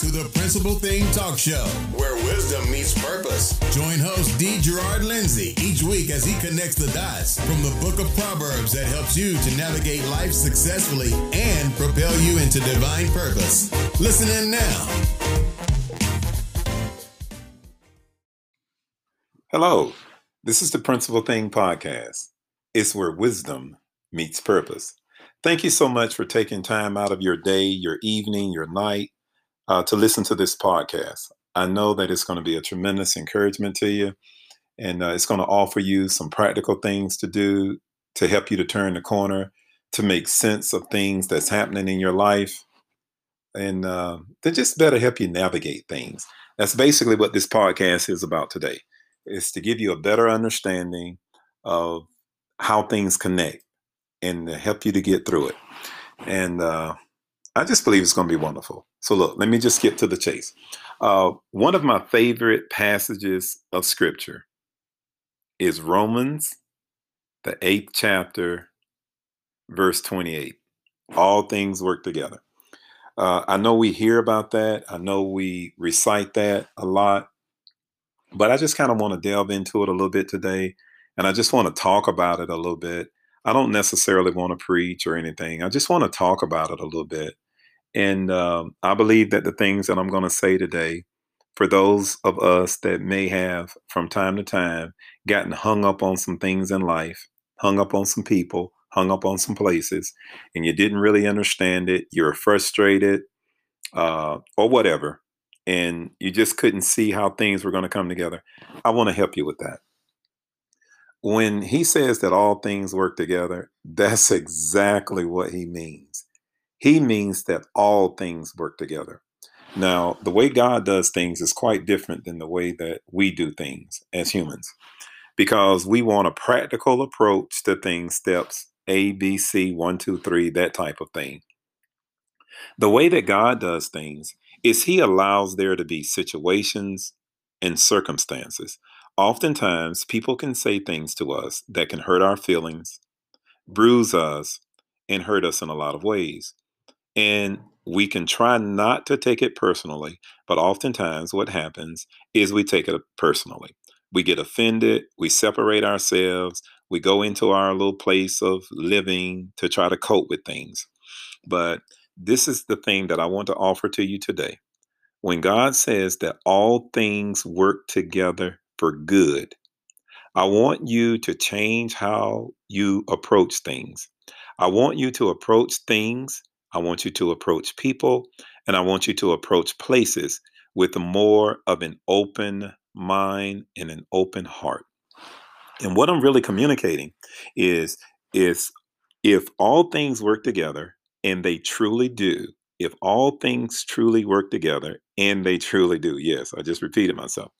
to the Principal Thing Talk Show, where wisdom meets purpose. Join host D. Gerard Lindsay each week as he connects the dots from the book of Proverbs that helps you to navigate life successfully and propel you into divine purpose. Listen in now. Hello, this is the Principal Thing Podcast. It's where wisdom meets purpose. Thank you so much for taking time out of your day, your evening, your night uh, to listen to this podcast. I know that it's going to be a tremendous encouragement to you, and uh, it's going to offer you some practical things to do to help you to turn the corner, to make sense of things that's happening in your life, and uh, to just better help you navigate things. That's basically what this podcast is about today. Is to give you a better understanding of how things connect and to help you to get through it. And uh, I just believe it's going to be wonderful. So, look, let me just get to the chase. Uh, one of my favorite passages of scripture is Romans, the eighth chapter, verse 28. All things work together. Uh, I know we hear about that. I know we recite that a lot, but I just kind of want to delve into it a little bit today. And I just want to talk about it a little bit I don't necessarily want to preach or anything. I just want to talk about it a little bit. And um, I believe that the things that I'm going to say today, for those of us that may have from time to time gotten hung up on some things in life, hung up on some people, hung up on some places, and you didn't really understand it, you're frustrated, uh, or whatever, and you just couldn't see how things were going to come together, I want to help you with that when he says that all things work together, that's exactly what he means. He means that all things work together. Now, the way God does things is quite different than the way that we do things as humans because we want a practical approach to things, steps A, B, C, one, two, three, that type of thing. The way that God does things is He allows there to be situations and circumstances Oftentimes, people can say things to us that can hurt our feelings, bruise us, and hurt us in a lot of ways. And we can try not to take it personally, but oftentimes what happens is we take it personally. We get offended, we separate ourselves, we go into our little place of living to try to cope with things. But this is the thing that I want to offer to you today. When God says that all things work together for good. I want you to change how you approach things. I want you to approach things. I want you to approach people. And I want you to approach places with more of an open mind and an open heart. And what I'm really communicating is, is if all things work together, and they truly do, if all things truly work together, and they truly do, yes, I just repeated myself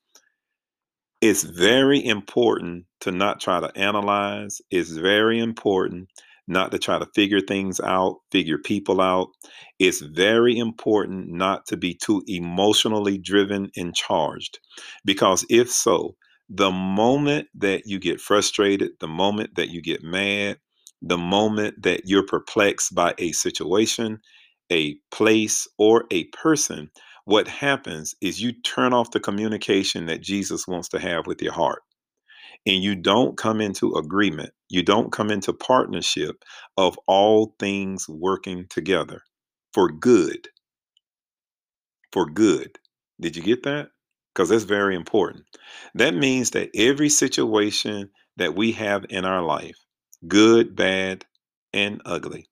it's very important to not try to analyze. It's very important not to try to figure things out, figure people out. It's very important not to be too emotionally driven and charged. Because if so, the moment that you get frustrated, the moment that you get mad, the moment that you're perplexed by a situation, a place, or a person, what happens is you turn off the communication that Jesus wants to have with your heart. And you don't come into agreement, you don't come into partnership of all things working together for good. For good. Did you get that? Because that's very important. That means that every situation that we have in our life, good, bad, and ugly,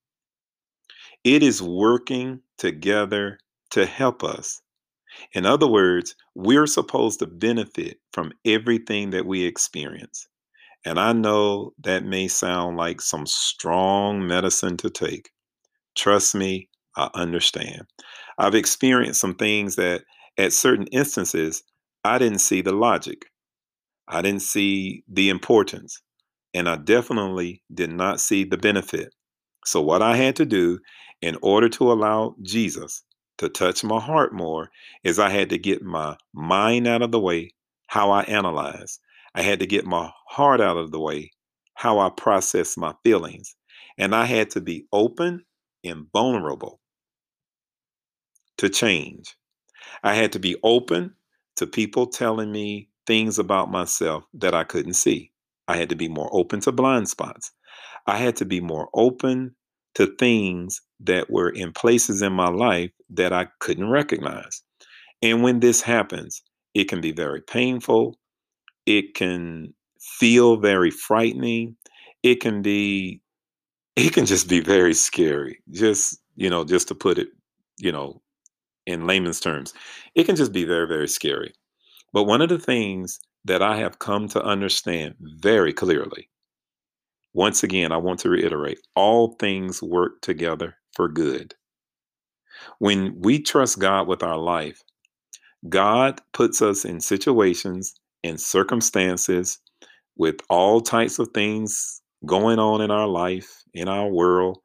it is working together to help us. In other words, we're supposed to benefit from everything that we experience. And I know that may sound like some strong medicine to take. Trust me, I understand. I've experienced some things that at certain instances, I didn't see the logic. I didn't see the importance. And I definitely did not see the benefit. So, what I had to do in order to allow Jesus to touch my heart more is I had to get my mind out of the way, how I analyze. I had to get my heart out of the way, how I process my feelings. And I had to be open and vulnerable to change. I had to be open to people telling me things about myself that I couldn't see. I had to be more open to blind spots. I had to be more open to things that were in places in my life that I couldn't recognize. And when this happens, it can be very painful. It can feel very frightening. It can be, it can just be very scary. Just, you know, just to put it, you know, in layman's terms, it can just be very, very scary. But one of the things that I have come to understand very clearly, once again, I want to reiterate all things work together for good. When we trust God with our life, God puts us in situations and circumstances with all types of things going on in our life, in our world,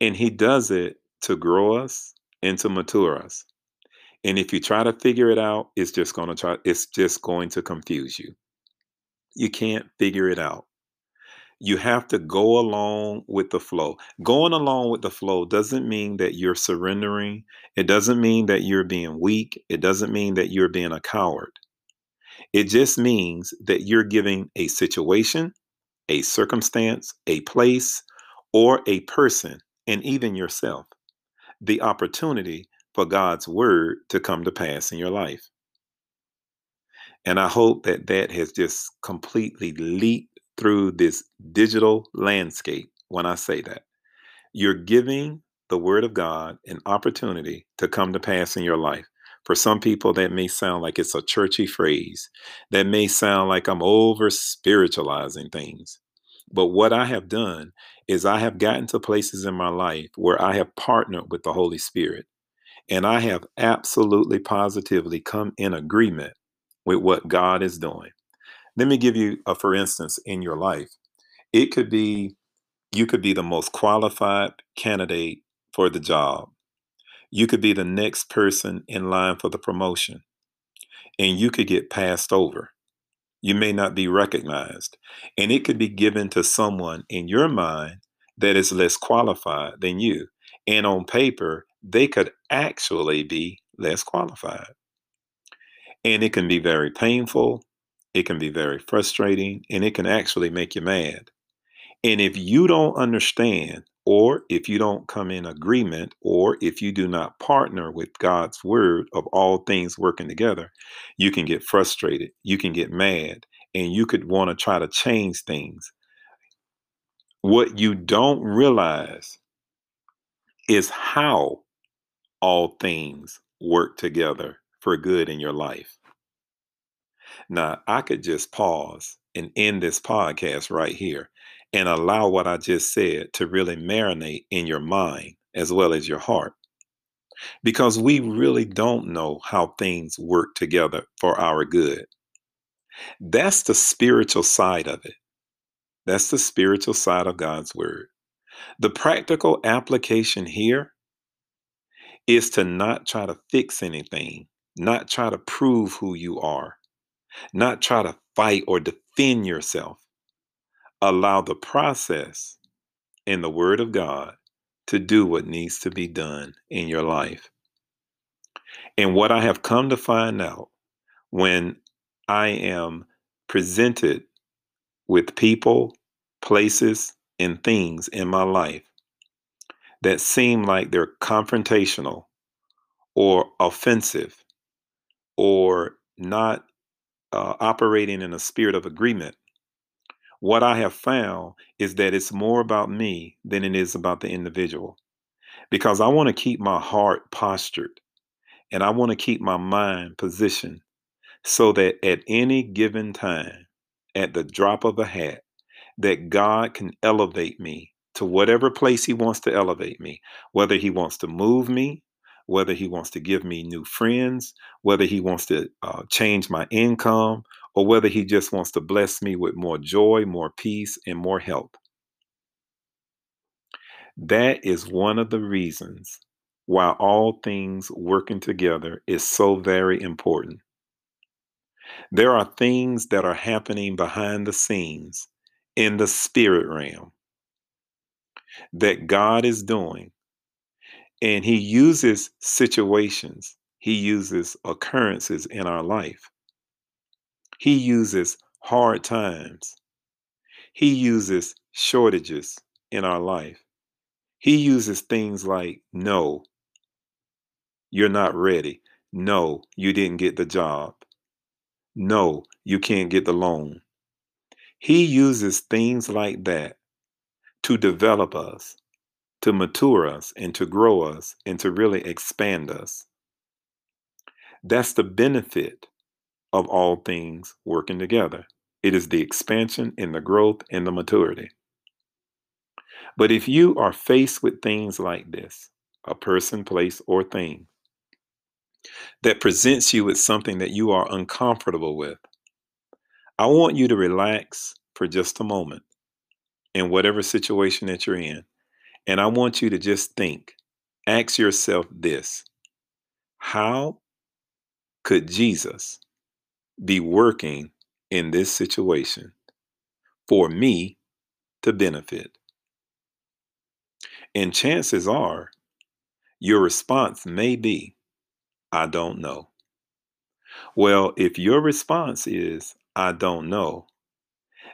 and He does it to grow us and to mature us. And if you try to figure it out, it's just going to try it's just going to confuse you. You can't figure it out. You have to go along with the flow. Going along with the flow doesn't mean that you're surrendering. It doesn't mean that you're being weak. It doesn't mean that you're being a coward. It just means that you're giving a situation, a circumstance, a place, or a person, and even yourself, the opportunity for God's word to come to pass in your life. And I hope that that has just completely leaped through this digital landscape when I say that. You're giving the word of God an opportunity to come to pass in your life. For some people, that may sound like it's a churchy phrase. That may sound like I'm over spiritualizing things. But what I have done is I have gotten to places in my life where I have partnered with the Holy Spirit. And I have absolutely positively come in agreement with what God is doing. Let me give you a for instance in your life. It could be you could be the most qualified candidate for the job. You could be the next person in line for the promotion. And you could get passed over. You may not be recognized. And it could be given to someone in your mind that is less qualified than you. And on paper, they could actually be less qualified. And it can be very painful, it can be very frustrating, and it can actually make you mad. And if you don't understand, or if you don't come in agreement, or if you do not partner with God's word of all things working together, you can get frustrated, you can get mad, and you could want to try to change things. What you don't realize is how all things work together for good in your life. Now, I could just pause and end this podcast right here and allow what I just said to really marinate in your mind as well as your heart. Because we really don't know how things work together for our good. That's the spiritual side of it. That's the spiritual side of God's word. The practical application here is to not try to fix anything, not try to prove who you are, not try to fight or defend yourself. Allow the process and the Word of God to do what needs to be done in your life. And what I have come to find out when I am presented with people, places, and things in my life that seem like they're confrontational or offensive or not uh, operating in a spirit of agreement, what I have found is that it's more about me than it is about the individual. Because I want to keep my heart postured and I want to keep my mind positioned so that at any given time, at the drop of a hat, that God can elevate me to whatever place He wants to elevate me, whether He wants to move me, whether He wants to give me new friends, whether He wants to uh, change my income, or whether He just wants to bless me with more joy, more peace, and more health. That is one of the reasons why all things working together is so very important. There are things that are happening behind the scenes in the spirit realm that God is doing. And He uses situations He uses occurrences in our life. He uses hard times. He uses shortages in our life. He uses things like, no, you're not ready. No, you didn't get the job. No, you can't get the loan. He uses things like that to develop us, to mature us, and to grow us, and to really expand us. That's the benefit of all things working together. It is the expansion and the growth and the maturity. But if you are faced with things like this, a person, place, or thing, that presents you with something that you are uncomfortable with, I want you to relax for just a moment in whatever situation that you're in. And I want you to just think, ask yourself this How could Jesus be working in this situation for me to benefit? And chances are your response may be, I don't know. Well, if your response is, I don't know,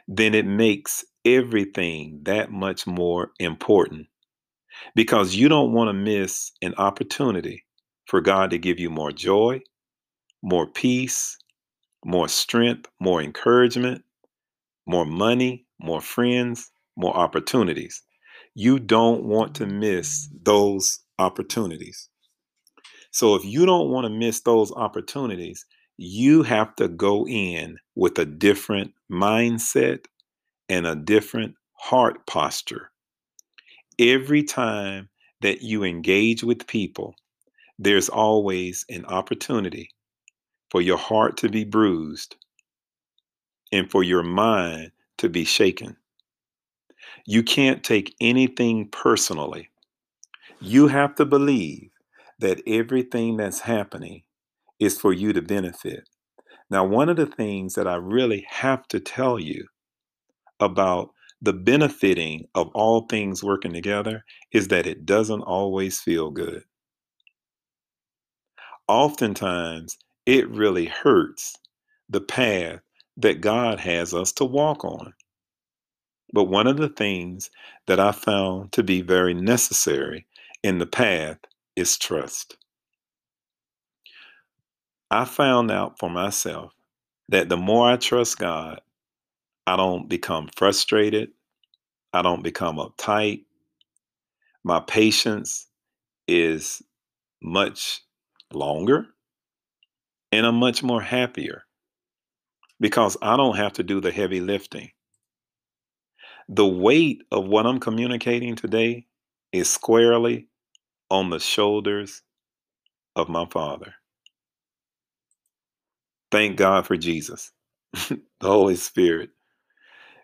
then it makes everything that much more important because you don't want to miss an opportunity for God to give you more joy, more peace, more strength, more encouragement, more money, more friends, more opportunities. You don't want to miss those opportunities. So if you don't want to miss those opportunities, you have to go in with a different mindset and a different heart posture. Every time that you engage with people, there's always an opportunity for your heart to be bruised and for your mind to be shaken. You can't take anything personally. You have to believe that everything that's happening is for you to benefit. Now, one of the things that I really have to tell you about the benefiting of all things working together is that it doesn't always feel good. Oftentimes, it really hurts the path that God has us to walk on. But one of the things that I found to be very necessary in the path is trust. I found out for myself that the more I trust God, I don't become frustrated. I don't become uptight. My patience is much longer and I'm much more happier because I don't have to do the heavy lifting. The weight of what I'm communicating today is squarely on the shoulders of my Father. Thank God for Jesus, the Holy Spirit,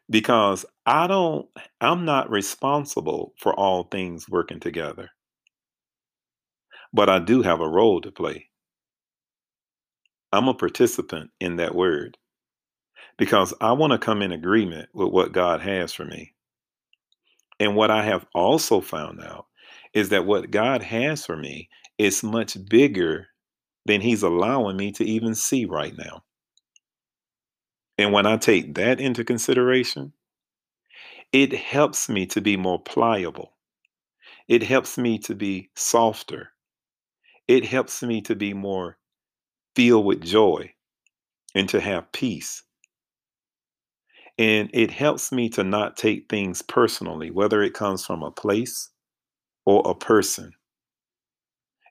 because I don't, I'm not responsible for all things working together, but I do have a role to play. I'm a participant in that word because I want to come in agreement with what God has for me. And what I have also found out is that what God has for me is much bigger than He's allowing me to even see right now. And when I take that into consideration, it helps me to be more pliable. It helps me to be softer. It helps me to be more filled with joy and to have peace. And it helps me to not take things personally, whether it comes from a place or a person.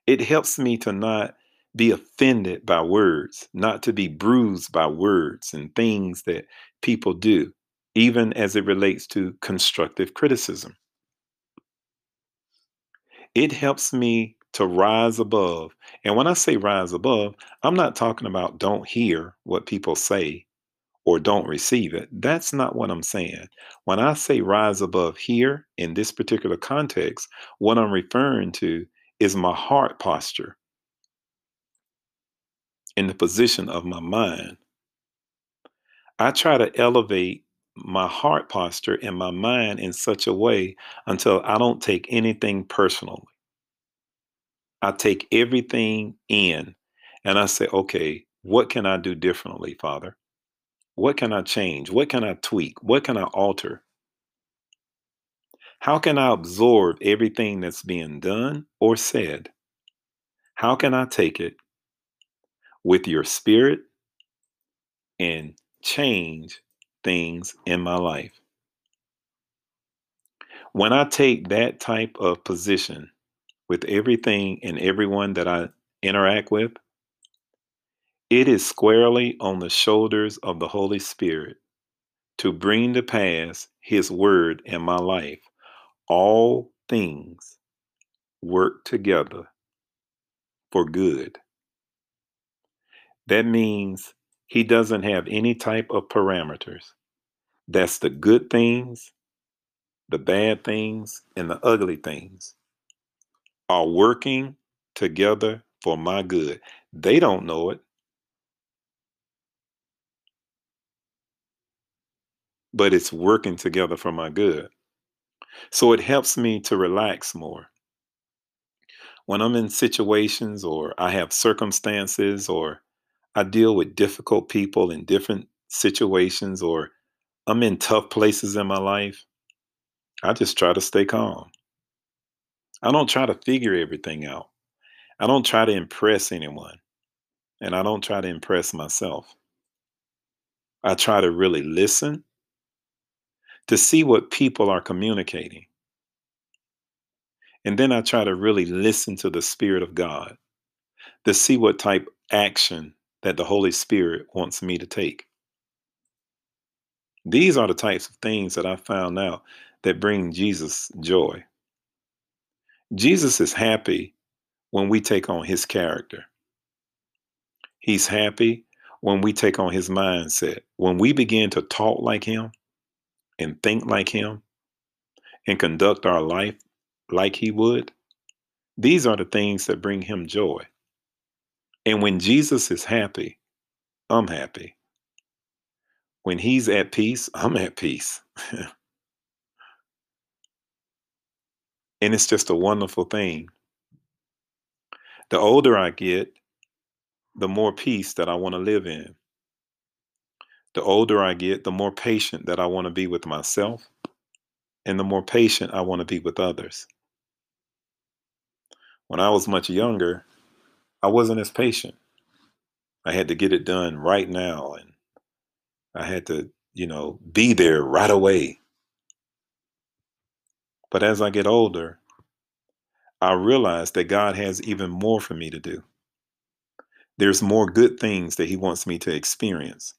It helps me to not be offended by words, not to be bruised by words and things that people do, even as it relates to constructive criticism. It helps me to rise above. And when I say rise above, I'm not talking about don't hear what people say or don't receive it. That's not what I'm saying. When I say rise above here in this particular context, what I'm referring to is my heart posture in the position of my mind. I try to elevate my heart posture and my mind in such a way until I don't take anything personally. I take everything in And I say, okay, what can I do differently, Father? What can I change? What can I tweak? What can I alter? How can I absorb everything that's being done or said? How can I take it with your spirit and change things in my life? When I take that type of position with everything and everyone that I interact with, it is squarely on the shoulders of the Holy Spirit to bring to pass His word in my life. All things work together for good. That means He doesn't have any type of parameters. That's the good things, the bad things, and the ugly things are working together for my good. They don't know it. But it's working together for my good. So it helps me to relax more. When I'm in situations or I have circumstances or I deal with difficult people in different situations or I'm in tough places in my life, I just try to stay calm. I don't try to figure everything out. I don't try to impress anyone. And I don't try to impress myself. I try to really listen to see what people are communicating. And then I try to really listen to the Spirit of God to see what type action that the Holy Spirit wants me to take. These are the types of things that I found out that bring Jesus joy. Jesus is happy when we take on his character. He's happy when we take on his mindset. When we begin to talk like him and think like him and conduct our life like he would, these are the things that bring him joy. And when Jesus is happy, I'm happy. When he's at peace, I'm at peace. And it's just a wonderful thing. The older I get, the more peace that I want to live in. The older I get, the more patient that I want to be with myself, and the more patient I want to be with others. When I was much younger, I wasn't as patient. I had to get it done right now, and I had to, you know, be there right away. But as I get older, I realize that God has even more for me to do. There's more good things that He wants me to experience,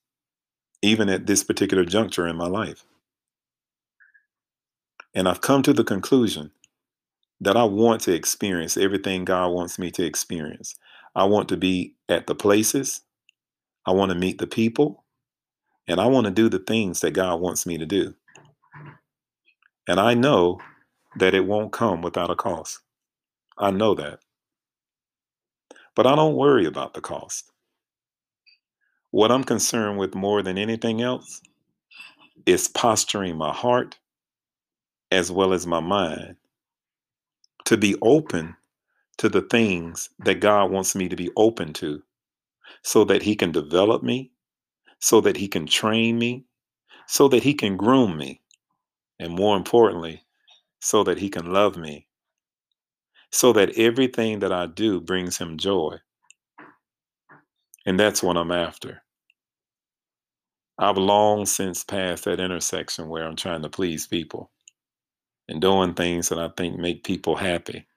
even at this particular juncture in my life. And I've come to the conclusion that I want to experience everything God wants me to experience. I want to be at the places, I want to meet the people, and I want to do the things that God wants me to do. And I know that it won't come without a cost. I know that. But I don't worry about the cost. What I'm concerned with more than anything else is posturing my heart as well as my mind to be open to the things that God wants me to be open to so that He can develop me, so that He can train me, so that He can groom me, and more importantly, so that he can love me, so that everything that I do brings him joy. And that's what I'm after. I've long since passed that intersection where I'm trying to please people and doing things that I think make people happy,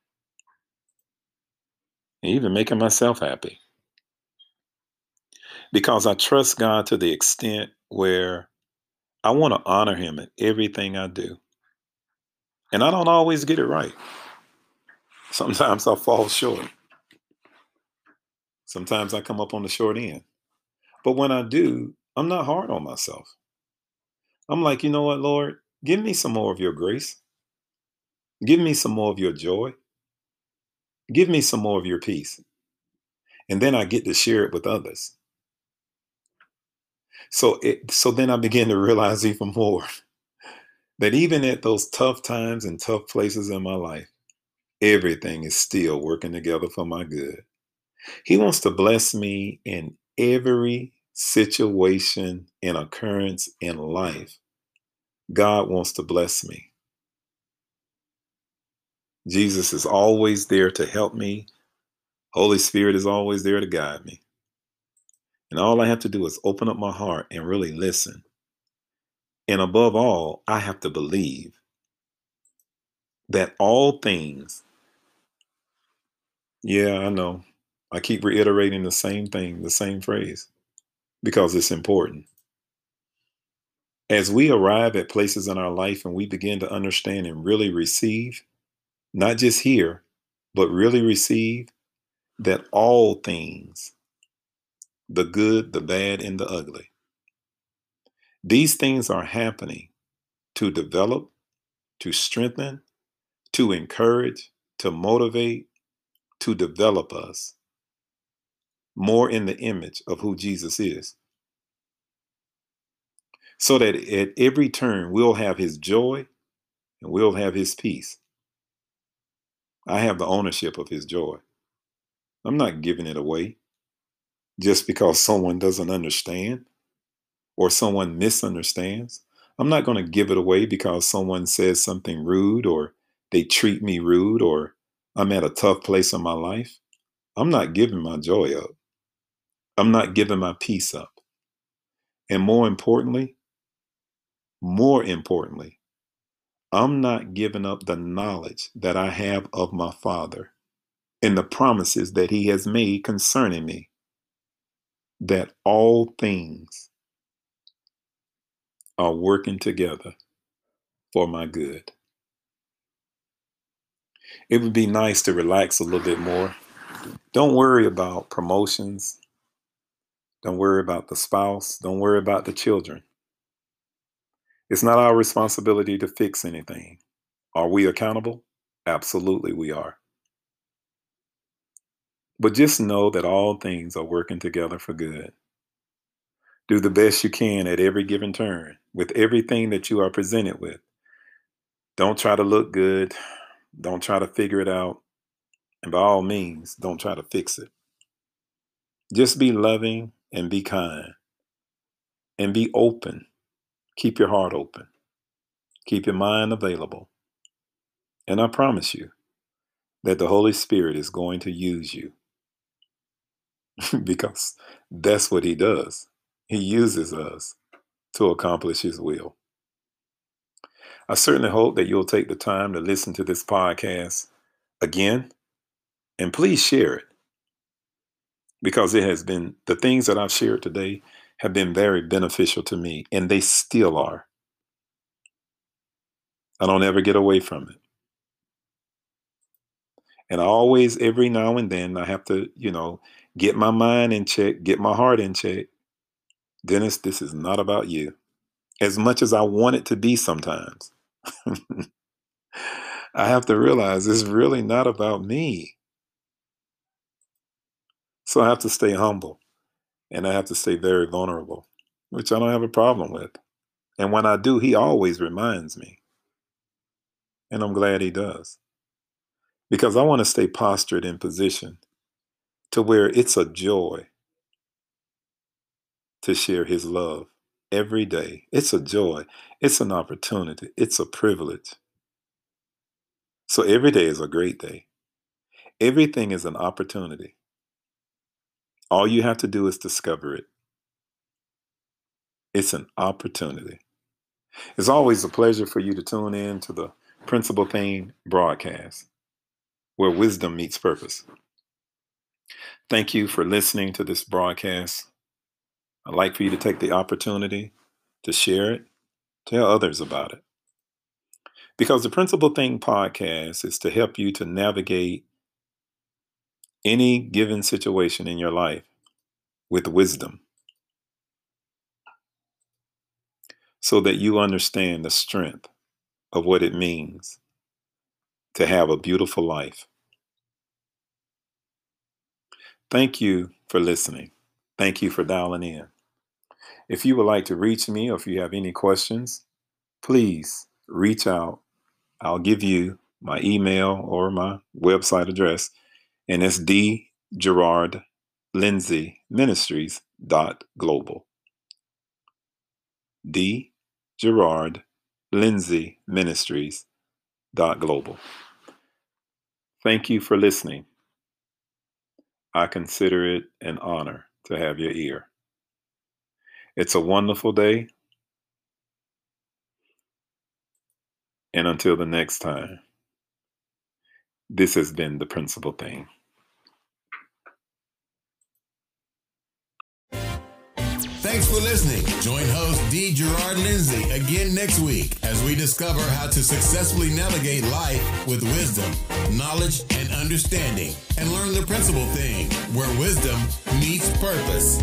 even making myself happy. Because I trust God to the extent where I want to honor Him in everything I do. And I don't always get it right. Sometimes I fall short. Sometimes I come up on the short end. But when I do, I'm not hard on myself. I'm like, you know what, Lord? Give me some more of your grace. Give me some more of your joy. Give me some more of your peace. And then I get to share it with others. So it so then I begin to realize even more that even at those tough times and tough places in my life, everything is still working together for my good. He wants to bless me in every situation and occurrence in life. God wants to bless me. Jesus is always there to help me. Holy Spirit is always there to guide me. And all I have to do is open up my heart and really listen. And above all, I have to believe that all things, yeah, I know. I keep reiterating the same thing, the same phrase, because it's important. As we arrive at places in our life and we begin to understand and really receive, not just hear, but really receive that all things, the good, the bad, and the ugly, these things are happening to develop, to strengthen, to encourage, to motivate, to develop us more in the image of who Jesus is. So that at every turn we'll have his joy and we'll have his peace. I have the ownership of his joy. I'm not giving it away just because someone doesn't understand or someone misunderstands. I'm not going to give it away because someone says something rude or they treat me rude or I'm at a tough place in my life. I'm not giving my joy up. I'm not giving my peace up. And more importantly, more importantly, I'm not giving up the knowledge that I have of my Father and the promises that He has made concerning me, that all things are working together for my good. It would be nice to relax a little bit more. Don't worry about promotions. Don't worry about the spouse. Don't worry about the children. It's not our responsibility to fix anything. Are we accountable? Absolutely, we are. But just know that all things are working together for good. Do the best you can at every given turn with everything that you are presented with. Don't try to look good. Don't try to figure it out. And by all means, don't try to fix it. Just be loving and be kind and be open Keep your heart open. Keep your mind available. And I promise you that the Holy Spirit is going to use you because that's what He does. He uses us to accomplish His will. I certainly hope that you'll take the time to listen to this podcast again and please share it because it has been the things that I've shared today have been very beneficial to me, and they still are. I don't ever get away from it. And I always, every now and then, I have to, you know, get my mind in check, get my heart in check. Dennis, this is not about you. As much as I want it to be sometimes, I have to realize it's really not about me. So I have to stay humble and I have to stay very vulnerable, which I don't have a problem with. And when I do, he always reminds me. And I'm glad he does. Because I want to stay postured in position to where it's a joy to share his love every day. It's a joy, it's an opportunity, it's a privilege. So every day is a great day. Everything is an opportunity. All you have to do is discover it. It's an opportunity. It's always a pleasure for you to tune in to the Principal Thing broadcast, where wisdom meets purpose. Thank you for listening to this broadcast. I'd like for you to take the opportunity to share it, tell others about it. Because the Principal Thing podcast is to help you to navigate any given situation in your life with wisdom so that you understand the strength of what it means to have a beautiful life. Thank you for listening. Thank you for dialing in. If you would like to reach me or if you have any questions, please reach out. I'll give you my email or my website address and it's D Gerard Lindsay Ministries dot global. D Gerard Lindsay Ministries dot global. Thank you for listening. I consider it an honor to have your ear. It's a wonderful day. And until the next time, this has been the principal thing. Thanks for listening. Join host D. Gerard Lindsay again next week as we discover how to successfully navigate life with wisdom, knowledge, and understanding, and learn the principal thing where wisdom meets purpose.